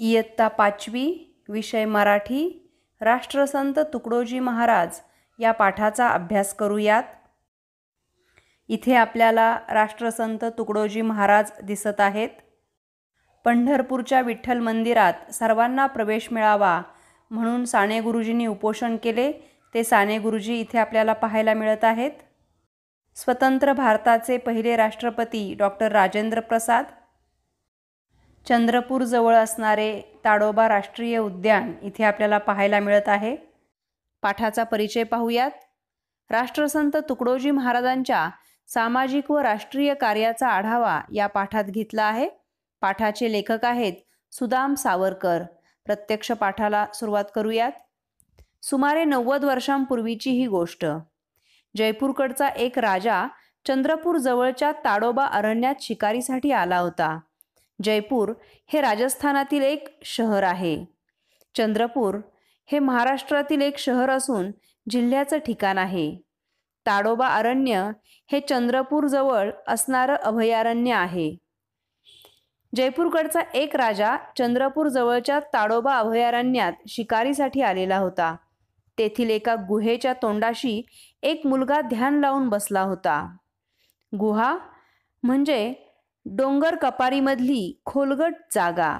इयत्ता पाचवी विषय मराठी राष्ट्रसंत तुकडोजी महाराज या पाठाचा अभ्यास करूयात. इथे आपल्याला राष्ट्रसंत तुकडोजी महाराज दिसत आहेत. पंढरपूरच्या विठ्ठल मंदिरात सर्वांना प्रवेश मिळावा म्हणून साने गुरुजींनी उपोषण केले ते साने गुरुजी इथे आपल्याला पाहायला मिळत आहेत. स्वतंत्र भारताचे पहिले राष्ट्रपती डॉक्टर राजेंद्र प्रसाद चंद्रपूरजवळ असणारे ताडोबा राष्ट्रीय उद्यान इथे आपल्याला पाहायला मिळत आहे. पाठाचा परिचय पाहूयात. राष्ट्रसंत तुकडोजी महाराजांच्या सामाजिक व राष्ट्रीय कार्याचा आढावा या पाठात घेतला आहे. पाठाचे लेखक आहेत सुदाम सावरकर. प्रत्यक्ष पाठाला सुरुवात करूयात. सुमारे नव्वद वर्षांपूर्वीची ही गोष्ट. जयपूरकडचा एक राजा चंद्रपूर जवळच्या ताडोबा अरण्यात शिकारीसाठी आला होता. जयपूर हे राजस्थानातील एक शहर आहे. चंद्रपूर हे महाराष्ट्रातील एक शहर असून जिल्ह्याचं ठिकाण आहे. ताडोबा अरण्य हे चंद्रपूरजवळ असणारं अभयारण्य आहे. जयपूरकडचा एक राजा चंद्रपूर जवळच्या ताडोबा अभयारण्यात शिकारीसाठी आलेला होता. तेथील एका गुहेच्या तोंडाशी एक मुलगा ध्यान लावून बसला होता. गुहा म्हणजे डोंगर कपारीमधली खोलगट जागा.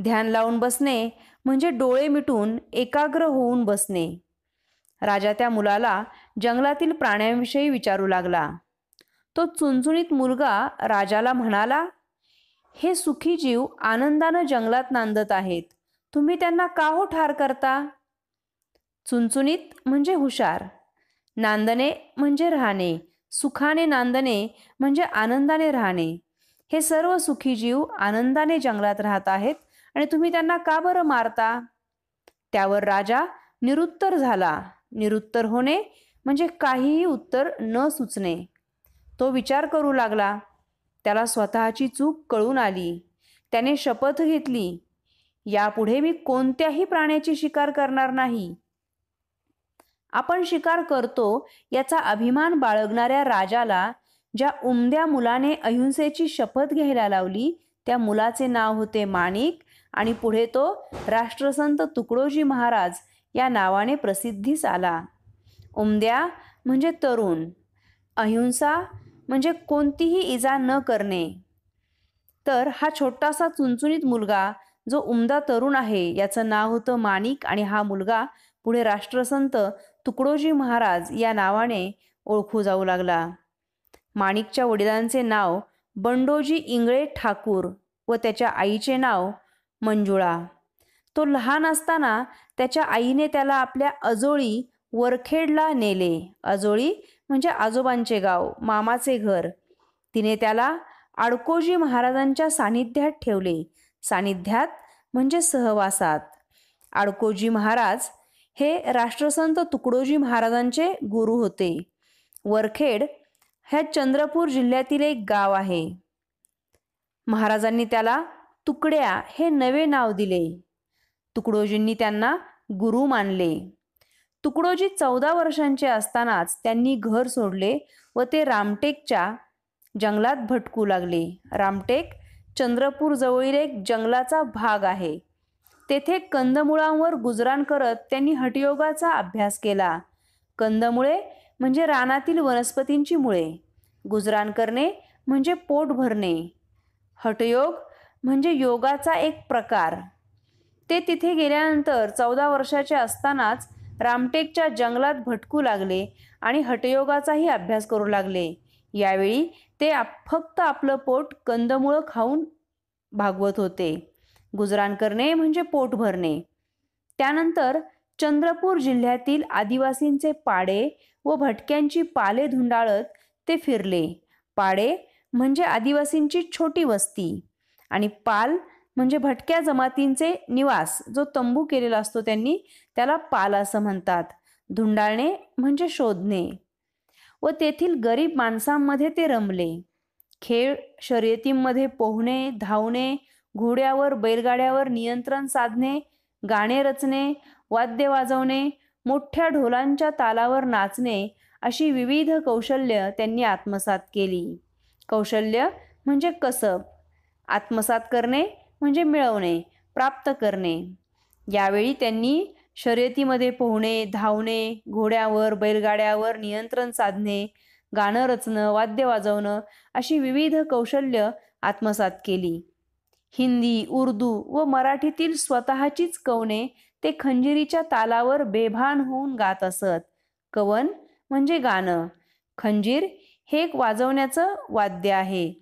ध्यान लावून बसणे म्हणजे डोळे मिटून एकाग्र होऊन बसणे. राजा त्या मुलाला जंगलातील प्राण्यांविषयी विचारू लागला. तो चुणचुणीत मुलगा राजाला म्हणाला हे सुखी जीव आनंदानं जंगलात नांदत आहेत. तुम्ही त्यांना का हो ठार करता? चुणचुणीत म्हणजे हुशार. नांदणे म्हणजे राहणे. सुखाने नांदणे म्हणजे आनंदाने राहणे. हे सर्व सुखी जीव आनंदाने जंगलात राहत आहेत आणि तुम्ही त्यांना का बरं मारता? त्यावर राजा निरुत्तर झाला. निरुत्तर होणे म्हणजे काहीही उत्तर न सुचणे. तो विचार करू लागला. त्याला स्वतःची चूक कळून आली. त्याने शपथ घेतली. यापुढे मी कोणत्याही प्राण्याची शिकार करणार नाही. आपण शिकार करतो याचा अभिमान बाळगणाऱ्या राजाला ज्या उमद्या मुलाने अहिंसेची शपथ घ्यायला लावली त्या मुलाचे नाव होते माणिक आणि पुढे तो राष्ट्रसंत तुकडोजी महाराज या नावाने प्रसिद्धीस आला. उमद्या म्हणजे तरुण. अहिंसा म्हणजे कोणतीही इजा न करणे. तर हा छोटासा चुनचुनीत मुलगा जो उमदा तरुण आहे याचं नाव होतं माणिक आणि हा मुलगा पुढे राष्ट्रसंत तुकडोजी महाराज या नावाने ओळखू जाऊ लागला. माणिकच्या वडिलांचे नाव बंडोजी इंगळे ठाकूर व त्याच्या आईचे नाव मंजुळा. तो लहान असताना त्याच्या आईने त्याला आपल्या अजोळी वरखेडला नेले. अजोळी म्हणजे आजोबांचे गाव मामाचे घर. तिने त्याला आडकोजी महाराजांच्या सानिध्यात ठेवले. सानिध्यात म्हणजे सहवासात. आडकोजी महाराज हे राष्ट्रसंत तुकडोजी महाराजांचे गुरु होते. वरखेड ह्या चंद्रपूर जिल्ह्यातील एक गाव आहे. महाराजांनी त्याला तुकड्या हे नवे नाव दिले. तुकडोजींनी त्यांना गुरु मानले. तुकडोजी चौदा वर्षांचे असतानाच त्यांनी घर सोडले व ते रामटेकच्या जंगलात भटकू लागले. रामटेक चंद्रपूर जवळील एक जंगलाचा भाग आहे. तेथे कंदमुळांवर गुजराण करत त्यांनी हटयोगाचा अभ्यास केला. कंदमुळे म्हणजे रानातील वनस्पतींची मुळे. गुजराण करणे म्हणजे पोट भरणे. हटयोग म्हणजे योगाचा एक प्रकार. ते तिथे गेल्यानंतर चौदा वर्षाचे असतानाच रामटेकच्या जंगलात भटकू लागले आणि हटयोगाचाही अभ्यास करू लागले. यावेळी ते फक्त आपलं पोट कंदमुळं खाऊन भागवत होते. गुजराण करणे म्हणजे पोट भरणे. त्यानंतर चंद्रपूर जिल्ह्यातील आदिवासींचे पाडे व भटक्यांची पाले धुंडाळत ते फिरले. पाडे म्हणजे आदिवासींची छोटी वस्ती आणि पाल म्हणजे भटक्या जमातींचे निवास जो तंबू केलेला असतो त्यांनी त्याला पाल असं म्हणतात. धुंडाळणे म्हणजे शोधणे. व तेथील गरीब माणसांमध्ये ते रमले. खेळ शर्यतींमध्ये पोहणे धावणे घोड्यावर बैलगाड्यावर नियंत्रण साधणे गाणे रचणे वाद्य वाजवणे मोठ्या ढोलांच्या तालावर नाचणे अशी विविध कौशल्य त्यांनी आत्मसात केली. कौशल्य म्हणजे कसब आत्मसात करणे म्हणजे मिळवणे प्राप्त करणे. यावेळी त्यांनी शर्यतीमध्ये पोहणे धावणे घोड्यावर बैलगाड्यावर नियंत्रण साधणे गाणं रचणं वाद्य वाजवणं अशी विविध कौशल्य आत्मसात केली. हिंदी उर्दू व मराठीतील स्वतःचीच कवने ते खंजिरीच्या तालावर बेभान होऊन गात असत. कवन म्हणजे गाणं. खंजीर हे एक वाजवण्याचं वाद्य आहे.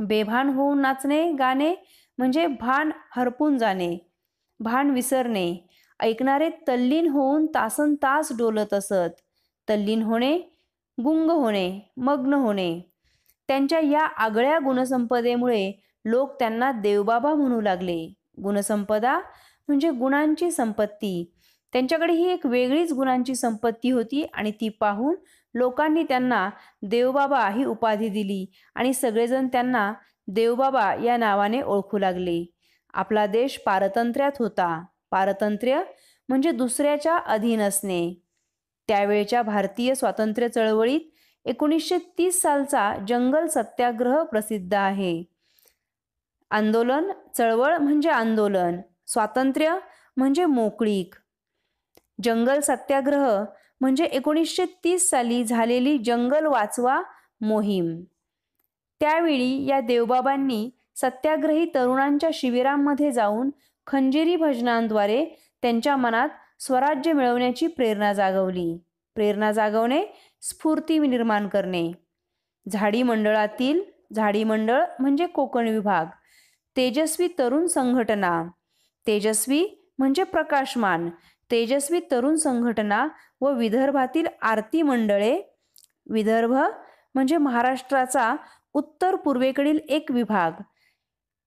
बेभान होऊन नाचणे गाणे म्हणजे भान हरपून जाणे भान विसरणे. ऐकणारे तल्लीन होऊन तासन तास डोलत असत. तल्लीन होणे गुंग होणे मग्न होणे. त्यांच्या या आगळ्या गुणसंपदेमुळे लोक त्यांना देवबाबा म्हणू लागले. गुणसंपदा म्हणजे गुणांची संपत्ती. त्यांच्याकडे ही एक वेगळीच गुणांची संपत्ती होती आणि ती पाहून लोकांनी त्यांना देवबाबा ही उपाधी दिली आणि सगळेजण त्यांना देवबाबा या नावाने ओळखू लागले. आपला देश पारतंत्र्यात होता. पारतंत्र्य म्हणजे दुसऱ्याच्या अधीन असणे. त्यावेळच्या भारतीय स्वातंत्र्य चळवळीत एकोणीसशे तीस सालचा जंगल सत्याग्रह प्रसिद्ध आहे. आंदोलन चळवळ म्हणजे आंदोलन स्वातंत्र्य म्हणजे मोकळीक. जंगल सत्याग्रह म्हणजे एकोणीसशे तीस साली झालेली जंगल वाचवा मोहीम. त्यावेळी या देवबाबांनी सत्याग्रही तरुणांच्या शिबिरांमध्ये जाऊन खंजेरी भजनांद्वारे त्यांच्या मनात स्वराज्य मिळवण्याची प्रेरणा जागवली. प्रेरणा जागवणे स्फूर्ती निर्माण करणे. झाडी मंडळातील झाडी मंडळ म्हणजे कोकण विभाग. तेजस्वी तरुण संघटना. तेजस्वी म्हणजे प्रकाशमान. तेजस्वी तरुण संघटना व विदर्भातील आरती मंडळे. विदर्भ म्हणजे महाराष्ट्राचा उत्तर पूर्वेकडील एक विभाग.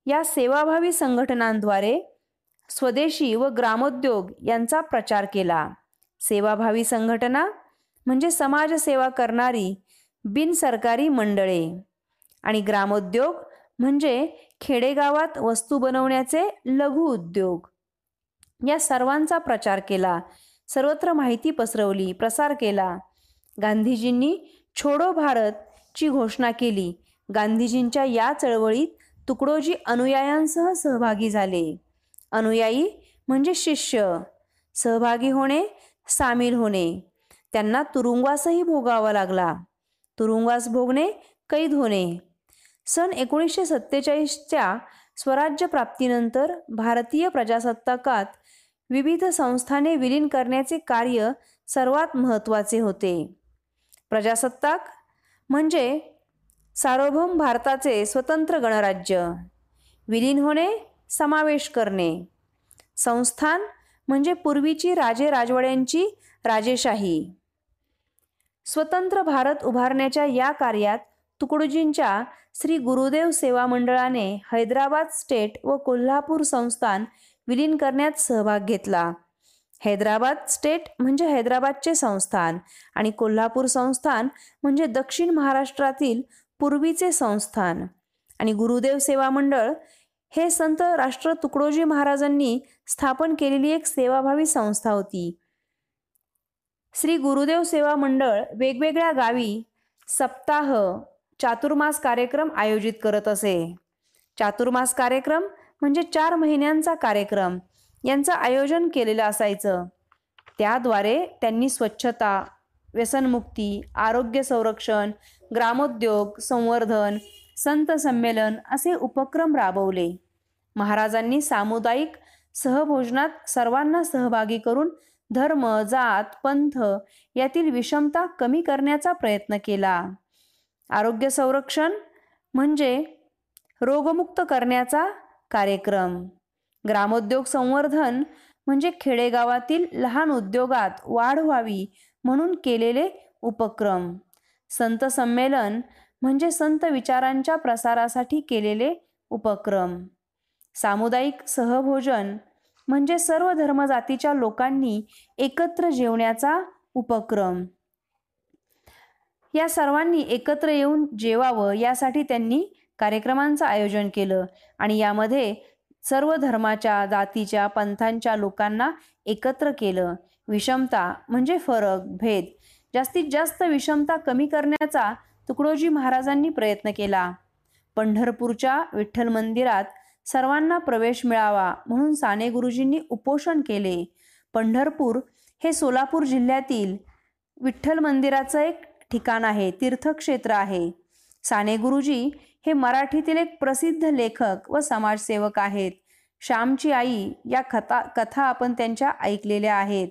या सेवाभावी संघटनांद्वारे स्वदेशी व ग्रामोद्योग यांचा प्रचार केला. सेवाभावी संघटना म्हणजे समाजसेवा करणारी बिनसरकारी मंडळे. आणि ग्रामोद्योग म्हणजे खेडेगावात वस्तू बनवण्याचे लघु उद्योग. या सर्वांचा प्रचार केला. सर्वत्र माहिती पसरवली प्रसार केला. गांधीजींनी छोडो भारतची घोषणा केली. गांधीजींच्या या चळवळीत तुकडोजी अनुयायांसह सहभागी झाले. अनुयायी म्हणजे शिष्य. सहभागी होणे सामील होणे. त्यांना तुरुंगवासही भोगावा लागला. तुरुंगवास भोगणे कैद होणे. सन एकोणीसशे सत्तेचाळीसच्या स्वराज्य प्राप्तीनंतर भारतीय प्रजासत्ताकात विविध संस्थाने विलीन करण्याचे कार्य सर्वात महत्त्वाचे होते. प्रजासत्ताक म्हणजे सार्वभौम भारताचे स्वतंत्र गणराज्य. विलीन होणे समावेश करणे. संस्थान म्हणजे पूर्वीची राजे राजवाड्यांची राजेशाही. स्वतंत्र भारत उभारण्याच्या या कार्यात तुकडोजींच्या श्री गुरुदेव सेवा मंडळाने हैदराबाद स्टेट व कोल्हापूर संस्थान विलीन करण्यात सहभाग घेतला. हैदराबाद स्टेट म्हणजे हैदराबादचे संस्थान आणि कोल्हापूर संस्थान म्हणजे दक्षिण महाराष्ट्रातील पूर्वीचे संस्थान. आणि गुरुदेव सेवा मंडळ हे संत राष्ट्र तुकडोजी महाराजांनी स्थापन केलेली एक सेवाभावी संस्था होती. श्री गुरुदेव सेवा मंडळ वेगवेगळ्या गावी सप्ताह चातुर्मास कार्यक्रम आयोजित करत असे. चातुर्मास कार्यक्रम म्हणजे चार महिन्यांचा कार्यक्रम. यांचं आयोजन केलेलं असायचं. त्याद्वारे त्यांनी स्वच्छता व्यसनमुक्ती आरोग्य संरक्षण ग्रामोद्योग संवर्धन संत संमेलन असे उपक्रम राबवले. महाराजांनी सामुदायिक सहभोजनात सर्वांना सहभागी करून धर्म जात पंथ यातील विषमता कमी करण्याचा प्रयत्न केला. आरोग्य संरक्षण म्हणजे रोगमुक्त करण्याचा कार्यक्रम. ग्रामोद्योग संवर्धन म्हणजे खेडेगावातील लहान उद्योगात वाढ व्हावी म्हणून केलेले उपक्रम. संत संमेलन म्हणजे संत विचारांच्या प्रसारासाठी केलेले उपक्रम. सामुदायिक सहभोजन म्हणजे सर्व धर्मजातीच्या लोकांनी एकत्र जेवण्याचा उपक्रम. या सर्वांनी एकत्र येऊन जेवावं यासाठी त्यांनी कार्यक्रमांचं आयोजन केलं. आणि यामध्ये सर्व धर्माच्या जातीच्या पंथांच्या लोकांना एकत्र केलं. विषमता म्हणजे फरक भेद. जास्तीत जास्त विषमता कमी करण्याचा तुकडोजी महाराजांनी प्रयत्न केला. पंढरपूरच्या विठ्ठल मंदिरात सर्वांना प्रवेश मिळावा म्हणून साने गुरुजींनी उपोषण केले. पंढरपूर हे सोलापूर जिल्ह्यातील विठ्ठल मंदिराचं एक ठिकाण आहे तीर्थक्षेत्र आहे. साने गुरुजी हे मराठीतील एक प्रसिद्ध लेखक व समाजसेवक आहेत. श्यामची आई या कथा कथा आपण त्यांच्या ऐकलेल्या आहेत.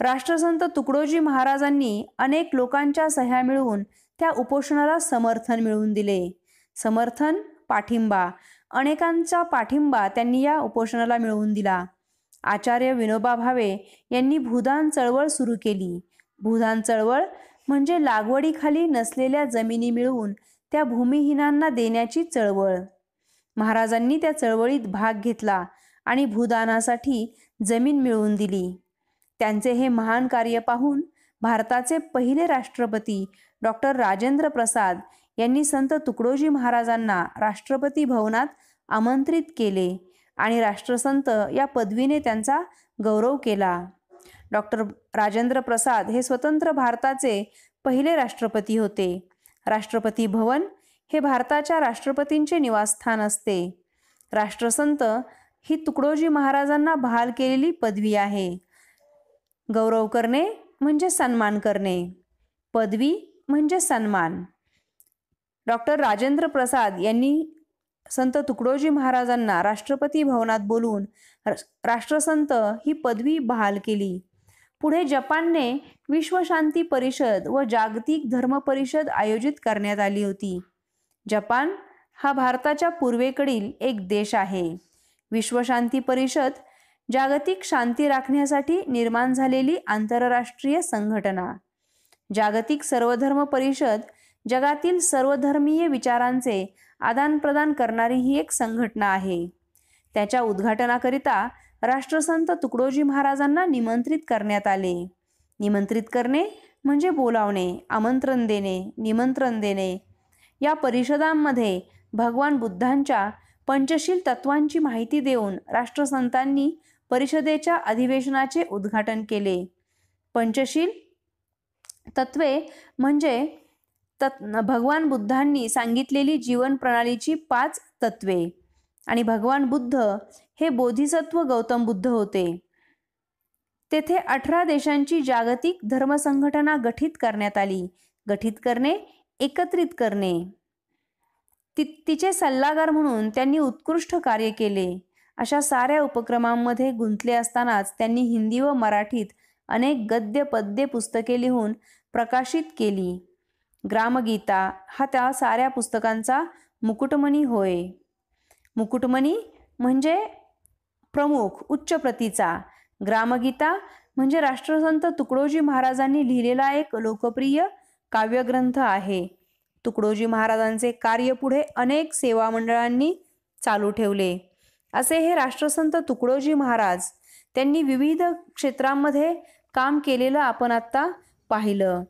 राष्ट्रसंत तुकडोजी महाराजांनी अनेक लोकांच्या सह्या मिळवून त्या उपोषणाला समर्थन मिळवून दिले. समर्थन पाठिंबा अनेकांचा पाठिंबा त्यांनी या उपोषणाला मिळवून दिला. आचार्य विनोबा भावे यांनी भूदान चळवळ सुरू केली. भूदान चळवळ म्हणजे लागवडीखाली नसलेल्या जमिनी मिळवून त्या भूमिहीनांना देण्याची चळवळ. महाराजांनी त्या चळवळीत भाग घेतला आणि भूदानासाठी जमीन मिळवून दिली. त्यांचे हे महान कार्य पाहून भारताचे पहिले राष्ट्रपती डॉक्टर राजेंद्र प्रसाद यांनी संत तुकडोजी महाराजांना राष्ट्रपती भवनात आमंत्रित केले आणि राष्ट्रसंत या पदवीने त्यांचा गौरव केला. डॉक्टर राजेंद्र प्रसाद हे स्वतंत्र भारताचे पहिले राष्ट्रपती होते. राष्ट्रपती भवन हे भारताच्या राष्ट्रपतींचे निवासस्थान असते. राष्ट्रसंत ही तुकडोजी महाराजांना बहाल केलेली पदवी आहे. गौरव करणे म्हणजे सन्मान करणे. पदवी म्हणजे सन्मान. डॉक्टर राजेंद्र प्रसाद यांनी संत तुकडोजी महाराजांना राष्ट्रपती भवनात बोलून राष्ट्रसंत ही पदवी बहाल केली. पुढे जपानने विश्वशांती परिषद व जागतिक धर्म परिषद आयोजित करण्यात आली होती. जपान हा भारताच्या पूर्वेकडील एक देश आहे. विश्वशांती परिषद जागतिक शांती राखण्यासाठी निर्माण झालेली आंतरराष्ट्रीय संघटना. जागतिक सर्वधर्म परिषद जगातील सर्वधर्मीय विचारांचे आदानप्रदान करणारी ही एक संघटना आहे. त्याच्या उद्घाटनाकरिता राष्ट्रसंत तुकडोजी महाराजांना निमंत्रित करण्यात आले. निमंत्रित करणे म्हणजे बोलावणे आमंत्रण देणे निमंत्रण देणे. या परिषदांमध्ये भगवान बुद्धांच्या पंचशील तत्वांची माहिती देऊन राष्ट्रसंतांनी परिषदेच्या अधिवेशनाचे उद्घाटन केले. पंचशील तत्वे म्हणजे तत् भगवान बुद्धांनी सांगितलेली जीवन प्रणालीची पाच तत्वे. आणि भगवान बुद्ध हे बोधिसत्व गौतम बुद्ध होते. तेथे अठरा देशांची जागतिक धर्मसंघटना गठीत करण्यात आली. गठीत करणे एकत्रित करणे. ति तिचे सल्लागार म्हणून त्यांनी उत्कृष्ट कार्य केले. अशा साऱ्या उपक्रमांमध्ये गुंतले असतानाच त्यांनी हिंदी व मराठीत अनेक गद्य पद्य पुस्तके लिहून प्रकाशित केली. ग्रामगीता हा त्या साऱ्या पुस्तकांचा मुकुटमणी होय. मुकुटमणी म्हणजे प्रमुख उच्च प्रतीचा ग्रामगीता म्हणजे राष्ट्रसंत तुकडोजी महाराजांनी लिहिलेला एक लोकप्रिय काव्यग्रंथ आहे. तुकडोजी महाराजांचे कार्य पुढे अनेक सेवा मंडळांनी चालू ठेवले. असे हे राष्ट्रसंत तुकडोजी महाराज त्यांनी विविध क्षेत्रांमध्ये काम केलेलं आपण आत्ता पाहिलं.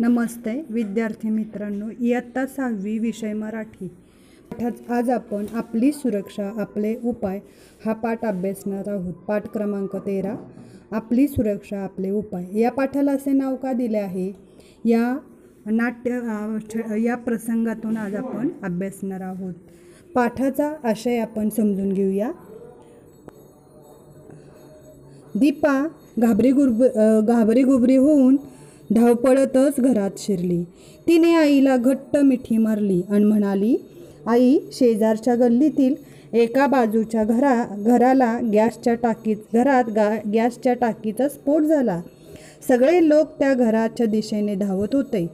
नमस्ते विद्यार्थी मित्रांनो इयत्ता सहावी विषय मराठी. पाठात आज आपण आपली सुरक्षा आपले उपाय हा पाठ अभ्यासणार आहोत. पाठ क्रमांक तेरा आपली सुरक्षा आपले उपाय. या पाठाला असे नाव का दिले आहे? या नाट्य छ- या प्रसंगातून आज आपण अभ्यासणार आहोत. पाठाचा आशय आपण समजून घेऊया. दीपा घाबरी गुरब घाबरी गुबरी होऊन धावपळतच घरात शिरली. तिने आईला घट्ट मिठी मारली आणि म्हणाली आई शेजारच्या गल्लीतील एका बाजूच्या घरा घराला गॅसच्या टाकीत घरात गा गॅसच्या टाकीचा स्फोट झाला. सगळे लोक त्या घराच्या दिशेने धावत होते.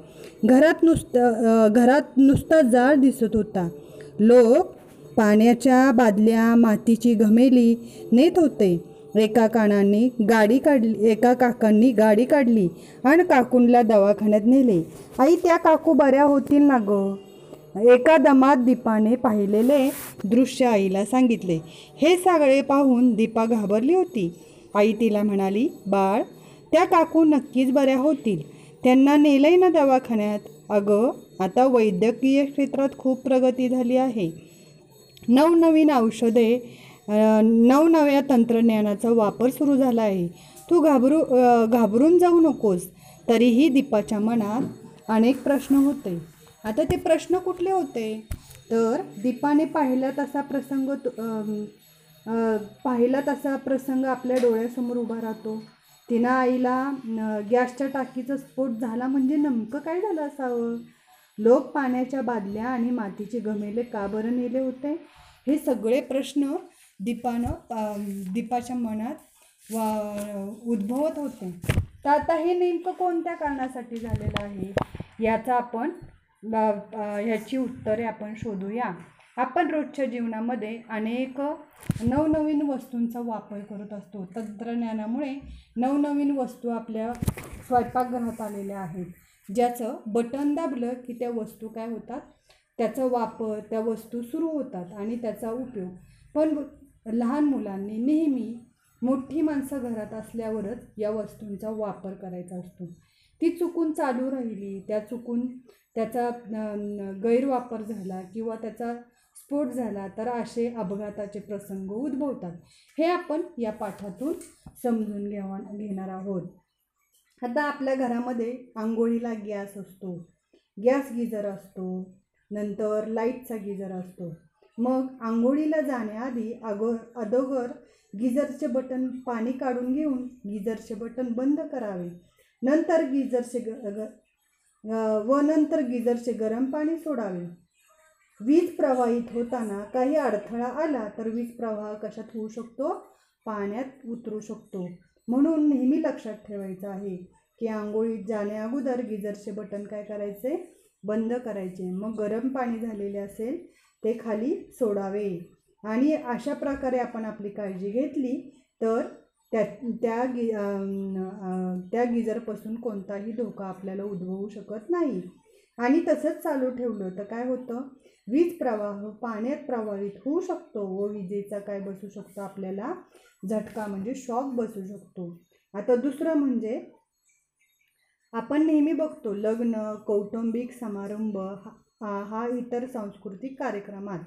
घरात नुसतं घरात नुसता जाळ दिसत होता. लोक पाण्याच्या बादल्या मातीची घमेली नेत होते. एका कानांनी गाडी काढली एका काकांनी गाडी काढली आणि काकूंला दवाखान्यात नेले. आई त्या काकू बऱ्या होतील ना ग? एका दमात दीपाने पाहिलेले दृश्य आईला सांगितले. हे सगळे पाहून दीपा घाबरली होती. आई तिला म्हणाली बाळ त्या काकू नक्कीच बऱ्या होतील. त्यांना नेलंय ना दवाखान्यात. अगं आता वैद्यकीय क्षेत्रात खूप प्रगती झाली आहे. नवनवीन औषधे नवनव्या तंत्रज्ञानाचा वापर सुरू झाला आहे. तू घाबरू घाबरून जाऊ नकोस. तरीही दीपाच्या मनात अनेक प्रश्न होते. आता ते प्रश्न कुठले होते? तर दीपाने पाहिला तसा प्रसंग पाहिला तसा प्रसंग आपल्या डोळ्यासमोर उभा राहतो. तिनं आईला गॅसच्या टाकीचा स्फोट झाला म्हणजे नेमकं काय झालं असावं? लोक पाण्याच्या बादल्या आणि मातीचे घमेले का बरं नेले होते? हे सगळे प्रश्न दीपानं दीपाच्या मनात वा उद्भवत होते. तर आता हे नेमकं कोणत्या कारणासाठी झालेलं आहे? याचा आपण ह्याची उत्तरे आपण शोधूया. आपण रोजच्या जीवनामध्ये अनेक नवनवीन वस्तूंचा वापर करत असतो. तंत्रज्ञानामुळे नवनवीन वस्तू आपल्या स्वयंपाकघरात आलेल्या आहेत. ज्याचं बटन दाबलं की त्या वस्तू काय होतात? त्याचा वापर त्या वस्तू सुरू होतात आणि त्याचा उपयोग. पण लहान मुलांनी नेहमी मोठी माणसं घरात असल्यावरच या वस्तूंचा वापर करायचा असतो. ती चुकून चालू राहिली त्या चुकून त्याचा गैरवापर झाला किंवा त्याचा स्फोट झाला तर असे अपघाताचे प्रसंग उद्भवतात. हे आपण या पाठातून समजून घ्यावा घेणार आहोत. आता आपल्या घरामध्ये आंघोळीला गॅस असतो. गॅस गिजर असतो. नंतर लाईटचा गिजर असतो. मग आंघोळीला जाण्याआधी अगो अगोदर गिजरचे बटन पाणी काढून घेऊन गिजरचे बटन बंद करावे. नंतर गिजरचे ग ग- व नंतर गिजरचे गरम पाणी सोडावे. वीज प्रवाहित होताना काही अडथळा आला तर वीज प्रवाह कशात होऊ शकतो? पाण्यात उतरू शकतो. म्हणून नेहमी लक्षात ठेवायचं आहे की आंघोळीत जाण्या अगोदर गिजरचे बटन काय करायचे? बंद करायचे. मग गरम पाणी झालेले असेल ते खाली सोडावे. आणि अशा प्रकारे आपण आपली काळजी घेतली तर त्या त्या गि त्या गिजरपासून कोणताही धोका आपल्याला उद्भवू शकत नाही. आणि तसंच चालू ठेवलं तर काय होतं? वीज प्रवाह पाण्यात प्रवाहित होऊ शकतो व विजेचा काय बसू शकतो? आपल्याला झटका म्हणजे शॉक बसू शकतो. आता दुसरं म्हणजे आपण नेहमी बघतो लग्न कौटुंबिक समारंभ हा इतर सांस्कृतिक कार्यक्रमात.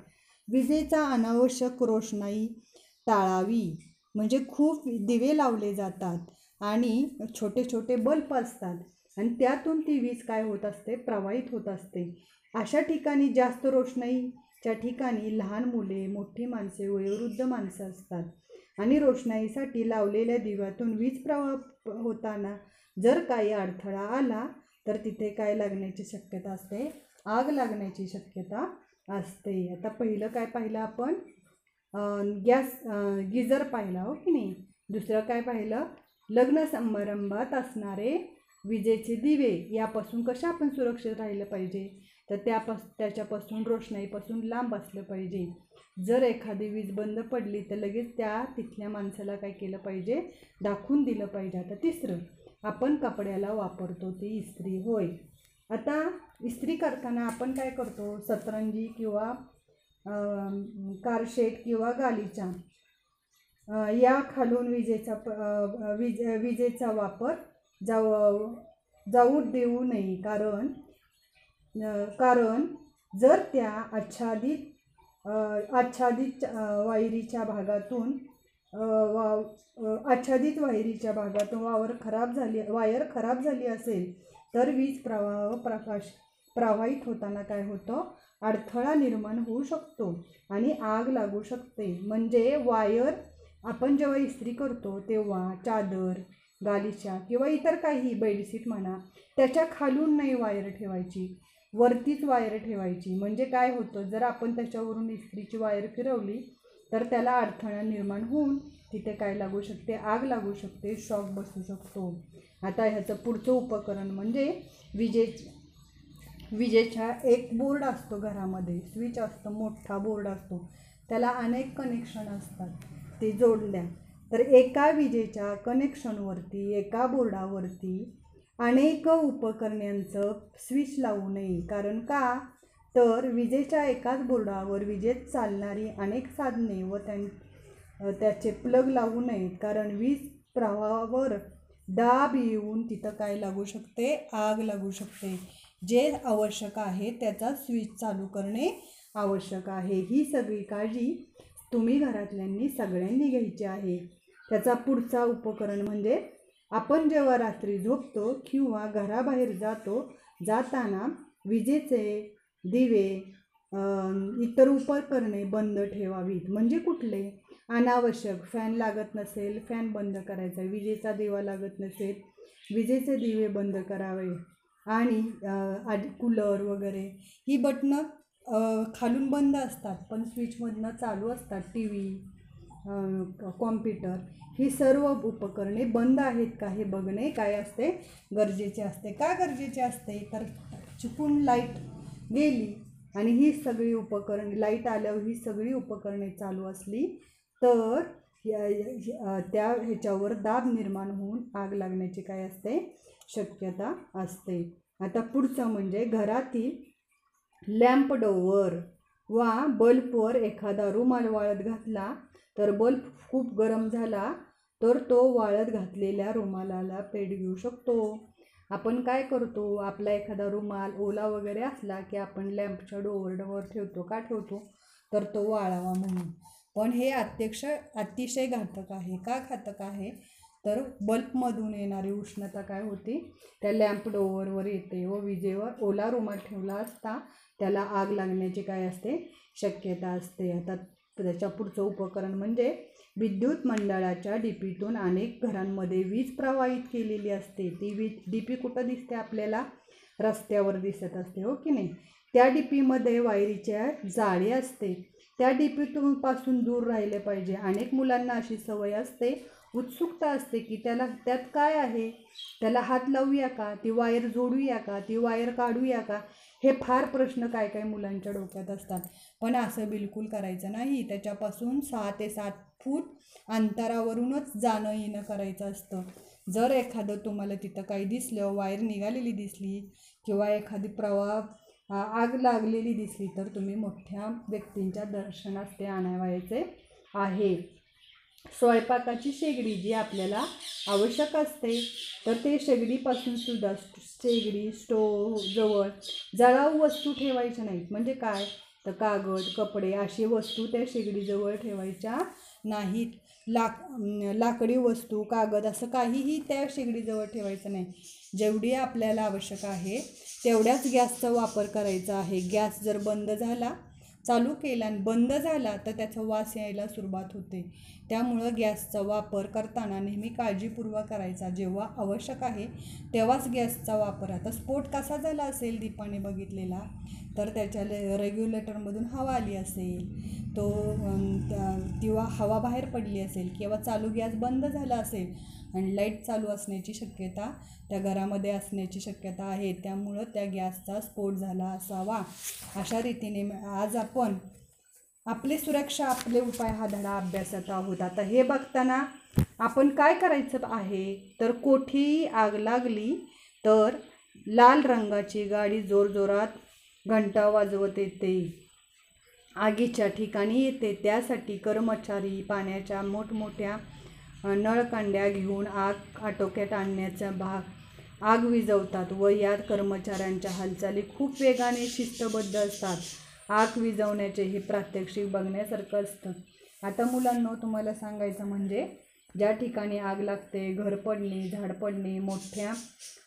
विजेचा अनावश्यक रोषणाई टाळावी म्हणजे खूप दिवे लावले जातात आणि छोटे छोटे बल्ब असतात आणि त्यातून ती वीज काय होत असते? प्रवाहित होत असते. अशा ठिकाणी जास्त रोषणाईच्या ठिकाणी लहान मुले मोठी माणसे वयोवृद्ध माणसं असतात आणि रोषणाईसाठी लावलेल्या दिव्यातून वीज प्रवाह होताना जर काही अडथळा आला तर तिथे काय लागण्याची शक्यता असते? आग लागण्याची शक्यता असते. आता पहिलं काय पाहिलं आपण? गॅस अं, गिजर पाहिला हो की नाही? दुसरं काय पाहिलं? लग्न समारंभात असणारे विजेचे दिवे यापासून कशा आपण सुरक्षित राहिलं पाहिजे? तर त्यापास त्याच्यापासून रोषणाईपासून लांब असलं पाहिजे. जर एखादी वीज बंद पडली तर लगेच त्या तिथल्या माणसाला काय केलं पाहिजे? दाखवून दिलं पाहिजे. आता तिसरं आपण कपड्याला वापरतो ती इस्त्री. होय. आता इस्त्री करताना आपण काय करतो? सतरंजी किंवा कारशेट किंवा गालीचा. या खालून विजेचा प- विज विजेचा वापर जाऊ जाऊ देऊ नये. कारण कारण जर त्या आच्छादित आच्छादित वायरीच्या भागातून वा वाव आच्छादित वायरीच्या भागातून वावर खराब झाली वायर खराब झाली असेल तर वीज प्रवाह प्रकाश प्रवाहित होताना काय होतं? अडथळा निर्माण होऊ शकतो आणि आग लागू शकते. म्हणजे वायर आपण जेव्हा इस्त्री करतो तेव्हा चादर गालिचा किंवा इतर काही बेडशीट म्हणा त्याच्या खालून नाही वायर ठेवायची. वरतीच वायर ठेवायची. म्हणजे काय होतं? जर आपण त्याच्यावरून इस्त्रीची वायर फिरवली तर त्याला अडथळा निर्माण होऊन तिथे काय लागू शकते? आग लागू शकते शॉक बसू शकतो. आता ह्याचं पुढचं उपकरण म्हणजे विजे विजेच्या एक बोर्ड असतो घरामध्ये. स्विच असतो मोठा बोर्ड असतो. त्याला अनेक कनेक्शन असतात. ते जोडल्या. तर एका विजेच्या कनेक्शनवरती एका बोर्डावरती अनेक उपकरणांचं स्विच लावू नये. कारण का? तर विजेच्या एकाच बोर्डावर विजेत चालणारी अनेक साधने व त्यां त्याचे प्लग लावू नयेत. कारण वीज प्रवाहावर दाब येऊन तिथं काय लागू शकते? आग लागू शकते. जे आवश्यक आहे त्याचा स्विच चालू करणे आवश्यक आहे. ही सगळी काळजी तुम्ही घरातल्यांनी सगळ्यांनी घ्यायची आहे. त्याचा पुढचा उपकरण म्हणजे आपण जेव्हा रात्री झोपतो किंवा घराबाहेर जातो जाताना विजेचे दिवे इतर इतर उपकरणे बंद ठेवावीत. म्हणजे कुठले? अनावश्यक. फॅन लागत नसेल फॅन बंद करायचा विजेचा दिवा लागत नसेल विजेचे दिवे बंद करावे. आणि आधी कूलर वगैरे. ही बटणं खालून बंद असतात पण स्विचमधनं चालू असतात. T V computer. ही सर्व उपकरणे बंद आहेत का हे बघणे काय असते? गरजेचे असते. का गरजेचे असते? तर चुकून लाइट गेली आणि ही सगळी उपकरणे लाइट आल्यावर ही सगळी उपकरणे चालू असली तर या- त्या ह्याच्यावर दाब निर्माण होऊन आग लागण्याची काय असते? शक्यता असते. आता पुढचं म्हणजे घरातील लॅम्प डोवर वा बल्बवर एखादा रुमाल वाळत घातला तर बल्ब खूप गरम झाला तर तो वाळत घातलेल्या रुमालाला पेट घेऊ शकतो. आपण काय करतो? आपला एखादा रुमाल ओला वगैरे असला की आपण लॅम्पच्या डोवरडोवर ठेवतो का? ठेवतो. तर तो वाळावा म्हणून. पण हे अत्यक्ष अतिशय घातक आहे. का घातक आहे? तर बल्बमधून येणारी उष्णता काय होती? त्या लॅम्प डोवरवर येते व विजेवर ओला रुमाल ठेवला असता त्याला आग लागण्याची काय असते? शक्यता असते. आता त्याच्या पुढचं उपकरण म्हणजे विद्युत मंडळाच्या डीपीतून अनेक घरांमध्ये वीज प्रवाहित केलेली असते. ती वीज डीपी कुठं दिसते आपल्याला? रस्त्यावर दिसत असते हो की नाही? त्या डीपीमध्ये वायरीच्या जाळी असते. त्या डीपीतून पासून दूर राहिले पाहिजे. अनेक मुलांना अशी सवय असते उत्सुकता असते की त्याला त्यात काय आहे? त्याला हात लावूया का? ती वायर जोडूया का? ती वायर काढूया का? हे फार प्रश्न काय काय मुलांच्या डोक्यात असतात. पण असं बिलकुल करायचं नाही. त्याच्यापासून सहा ते सात फूट अंतरावरूनच जाणं येणं करायचं असतं. जर एखादं तुम्हाला तिथं काही दिसलं वायर निघालेली दिसली किंवा एखादी प्रवाह आग लागलेली दिसली तर तुम्ही मोठ्या व्यक्तींच्या दर्शनास ते आणावायचे आहे. स्वयंपाकाची शेगडी जी आपल्याला आवश्यक असते तर ते शेगडीपासून सुद्धा शेगडी स्टोव जवळ जळाऊ वस्तू ठेवायच्या नाहीत. म्हणजे काय? तर कागद कपडे अशी वस्तू त्या शेगडीजवळ ठेवायच्या नाहीत. लाक लाकडी वस्तू कागद असं काहीही त्या शेगडीजवळ ठेवायचं नाही. जेवढी आपल्याला आवश्यक आहे तेवढ्याच गॅसचा वापर करायचा आहे. गॅस जर बंद झाला चालू केला आणि बंद झाला तर त्याचा वास यायला सुरुवात होते. त्यामुळं गॅसचा वापर करताना नेहमी काळजीपूर्वक करायचा. जेव्हा आवश्यक आहे तेव्हाच गॅसचा वापर. आता स्फोट कसा झाला असेल दीपाने बघितलेला तर त्याच्या ले रेग्युलेटरमधून हवा आली असेल. तो किंवा हवा बाहेर पडली असेल किंवा चालू गॅस बंद झाला असेल आणि लाइट चालू असण्याची शक्यता त्या घरामध्ये असण्याची शक्यता आहे. त्यामुळं त्या गॅसचा स्फोट झाला असावा. अशा रीतीने आज आपण आपली सुरक्षा आपले उपाय हा धडा अभ्यासात आहोत. आता हे बघताना आपण काय करायचं आहे? तर कोठीही आग लागली तर लाल रंगाची गाडी जोरजोरात घंटा वाजवत येते. आगीच्या ठिकाणी येते. त्यासाठी कर्मचारी पाण्याच्या मोठमोठ्या नळकांड्या घेऊन आग आटोक्यात आणण्याचा भाग. आग विझवतात व यात कर्मचाऱ्यांच्या हालचाली खूप वेगाने शिस्तबद्ध असतात. आग विझवण्याचे हे प्रात्यक्षिक बघण्यासारखं असतं. आता मुलांनो तुम्हाला सांगायचं म्हणजे ज्या ठिकाणी आग लागते घर पडणे झाड पडणे मोठ्या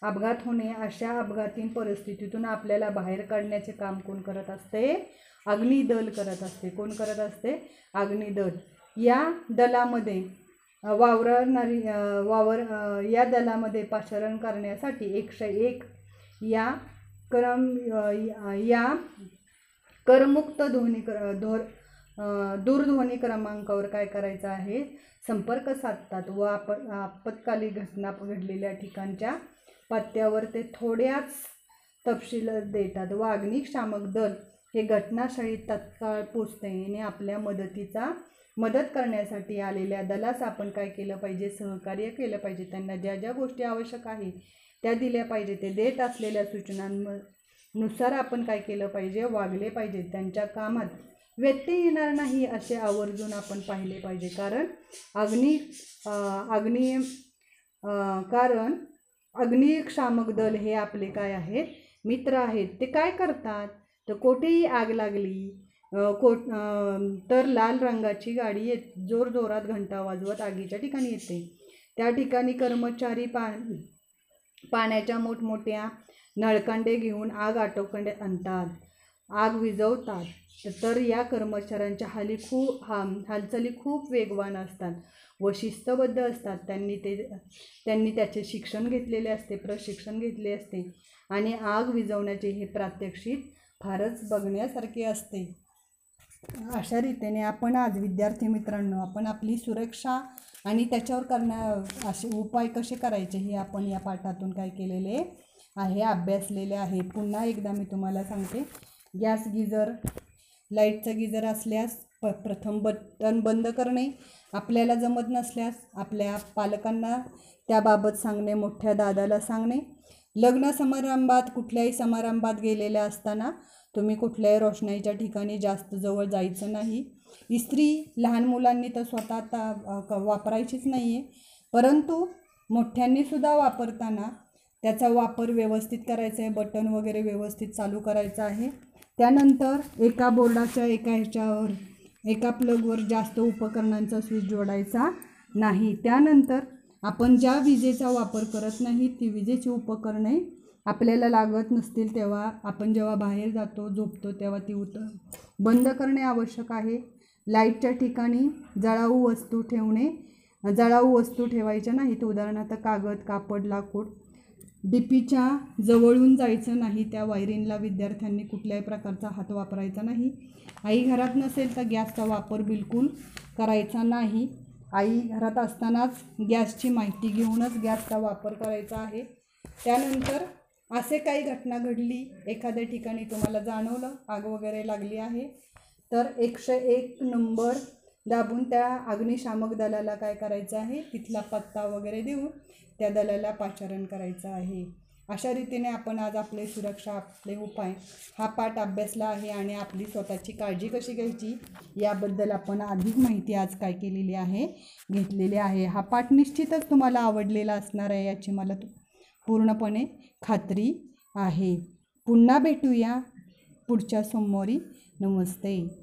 अपघात होणे अशा अपघातीन परिस्थितीतून आपल्याला बाहेर काढण्याचे काम कोण करत असते? अग्निदल करत असते. कोण करत असते? अग्निदल. या दलामध्ये वावरणारी वावर या दलामध्ये पाचारण करण्यासाठी एकशे एक या क्रम या- करमुक्त ध्वनी कर धोर दूरध्वनी क्रमांकावर काय करायचं आहे? संपर्क साधतात व आप आपत्कालीन घटना घडलेल्या ठिकाणच्या पत्त्यावर ते थोड्याच तपशील देतात. व अग्निशामक दल हे घटनास्थळी तत्काळ पोचते आणि आपल्या मदतीचा मदत करण्यासाठी आलेल्या दलास आपण काय केलं पाहिजे? सहकार्य केलं पाहिजे. त्यांना ज्या ज्या गोष्टी आवश्यक आहे त्या दिल्या पाहिजे. ते देत असलेल्या सूचनांनुसार आपण काय केलं पाहिजे? वागले पाहिजे. त्यांच्या कामात व्यत्यय येणार नाही असे आवर्जून आपण पाहिले पाहिजे. कारण अग्नी अग्नी कारण अग्निशामक दल हे आपले काय आहेत? मित्र आहेत. ते काय करतात? तर कोठेही आग लागली कोट तर लाल रंगाची गाडी येत जोरजोरात घंटा वाजवत आगीच्या ठिकाणी येते. त्या ठिकाणी कर्मचारी पा पाण्याच्या मोठमोठ्या नळकांडे घेऊन आग आटोकंडे आणतात. आग विझवतात. तर या कर्मचाऱ्यांच्या हाली खूप हा हालचाली खूप वेगवान असतात. व शिस्तबद्ध असतात. त्यांनी ते त्यांनी त्याचे शिक्षण घेतलेले असते प्रशिक्षण घेतले असते. आणि आग विझवण्याचे हे प्रात्यक्षिक फारच बघण्यासारखे असते. अशा रीतीने आपण आज विद्यार्थी मित्रांनो आपण आपली सुरक्षा आणि त्याच्यावर करण्या असे उपाय कसे करायचे हे आपण या पाठातून काय केलेले आहे अभ्यासलेले आहे. पुन्हा एकदा मी तुम्हाला सांगते. गॅस गिजर लाईटचं गिजर असल्यास प प्रथम बटन बंद करणे. आपल्याला जमत नसल्यास आपल्या पालकांना त्याबाबत सांगणे मोठ्या दादाला सांगणे. लग्न समारंभात कुठल्याही समारंभात गेलेल्या असताना तुम्ही कुठल्याही रोषणाईच्या ठिकाणी जास्त जवळ जायचं नाही. इस्त्री लहान मुलांनी तर स्वतः आता क- वापरायचीच नाही आहे परंतु मोठ्यांनीसुद्धा वापरताना त्याचा वापर व्यवस्थित करायचा आहे बटन वगैरे व्यवस्थित चालू करायचं आहे. त्यानंतर एका बोर्डाच्या एका ह्याच्यावर एका प्लगवर जास्त उपकरणांचा स्विच जोडायचा नाही. त्यानंतर आपण ज्या विजेचा वापर करत नाही ती विजेची उपकरणे आपल्याला लागत नसतील तेव्हा आपण जेव्हा बाहेर जातो झोपतो तेव्हा ती उत बंद करणे आवश्यक आहे. लाईटच्या ठिकाणी जळाऊ वस्तू ठेवणे जळाऊ वस्तू ठेवायच्या नाहीत. उदाहरणार्थ कागद कापड लाकूड. डीपीच्या जवळून जायचं नाही त्या वायरिंगला विद्यार्थ्यांनी कुठल्याही प्रकारचा हात वापरायचा नाही. आई घरात नसेल तर गॅसचा वापर बिलकुल करायचा नाही. आई घरात असतानाच गॅसची माहिती घेऊनच गॅसचा वापर करायचा आहे. त्यानंतर असे काही घटना घडली एखाद्या ठिकाणी तुम्हाला जाणवलं आग वगैरे लागली आहे तर एकशे एक नंबर दाबून त्या अग्निशामक दलाला काय करायचं आहे तिथला पत्ता वगैरे देऊन त्या दलाला पाचारण करायचं आहे. अशा रीतीने आपण आज आपले सुरक्षा आपले उपाय हा पाठ अभ्यासला आहे आणि आपली स्वतःची काळजी कशी घ्यायची याबद्दल आपण अधिक माहिती आज काय केलेली आहे घेतलेली आहे. हा पाठ निश्चितच तुम्हाला आवडलेला असणार आहे याची मला तु- पूर्णपणे खात्री आहे. पुन्हा भेटूया पुढच्या सोमवारी. नमस्ते.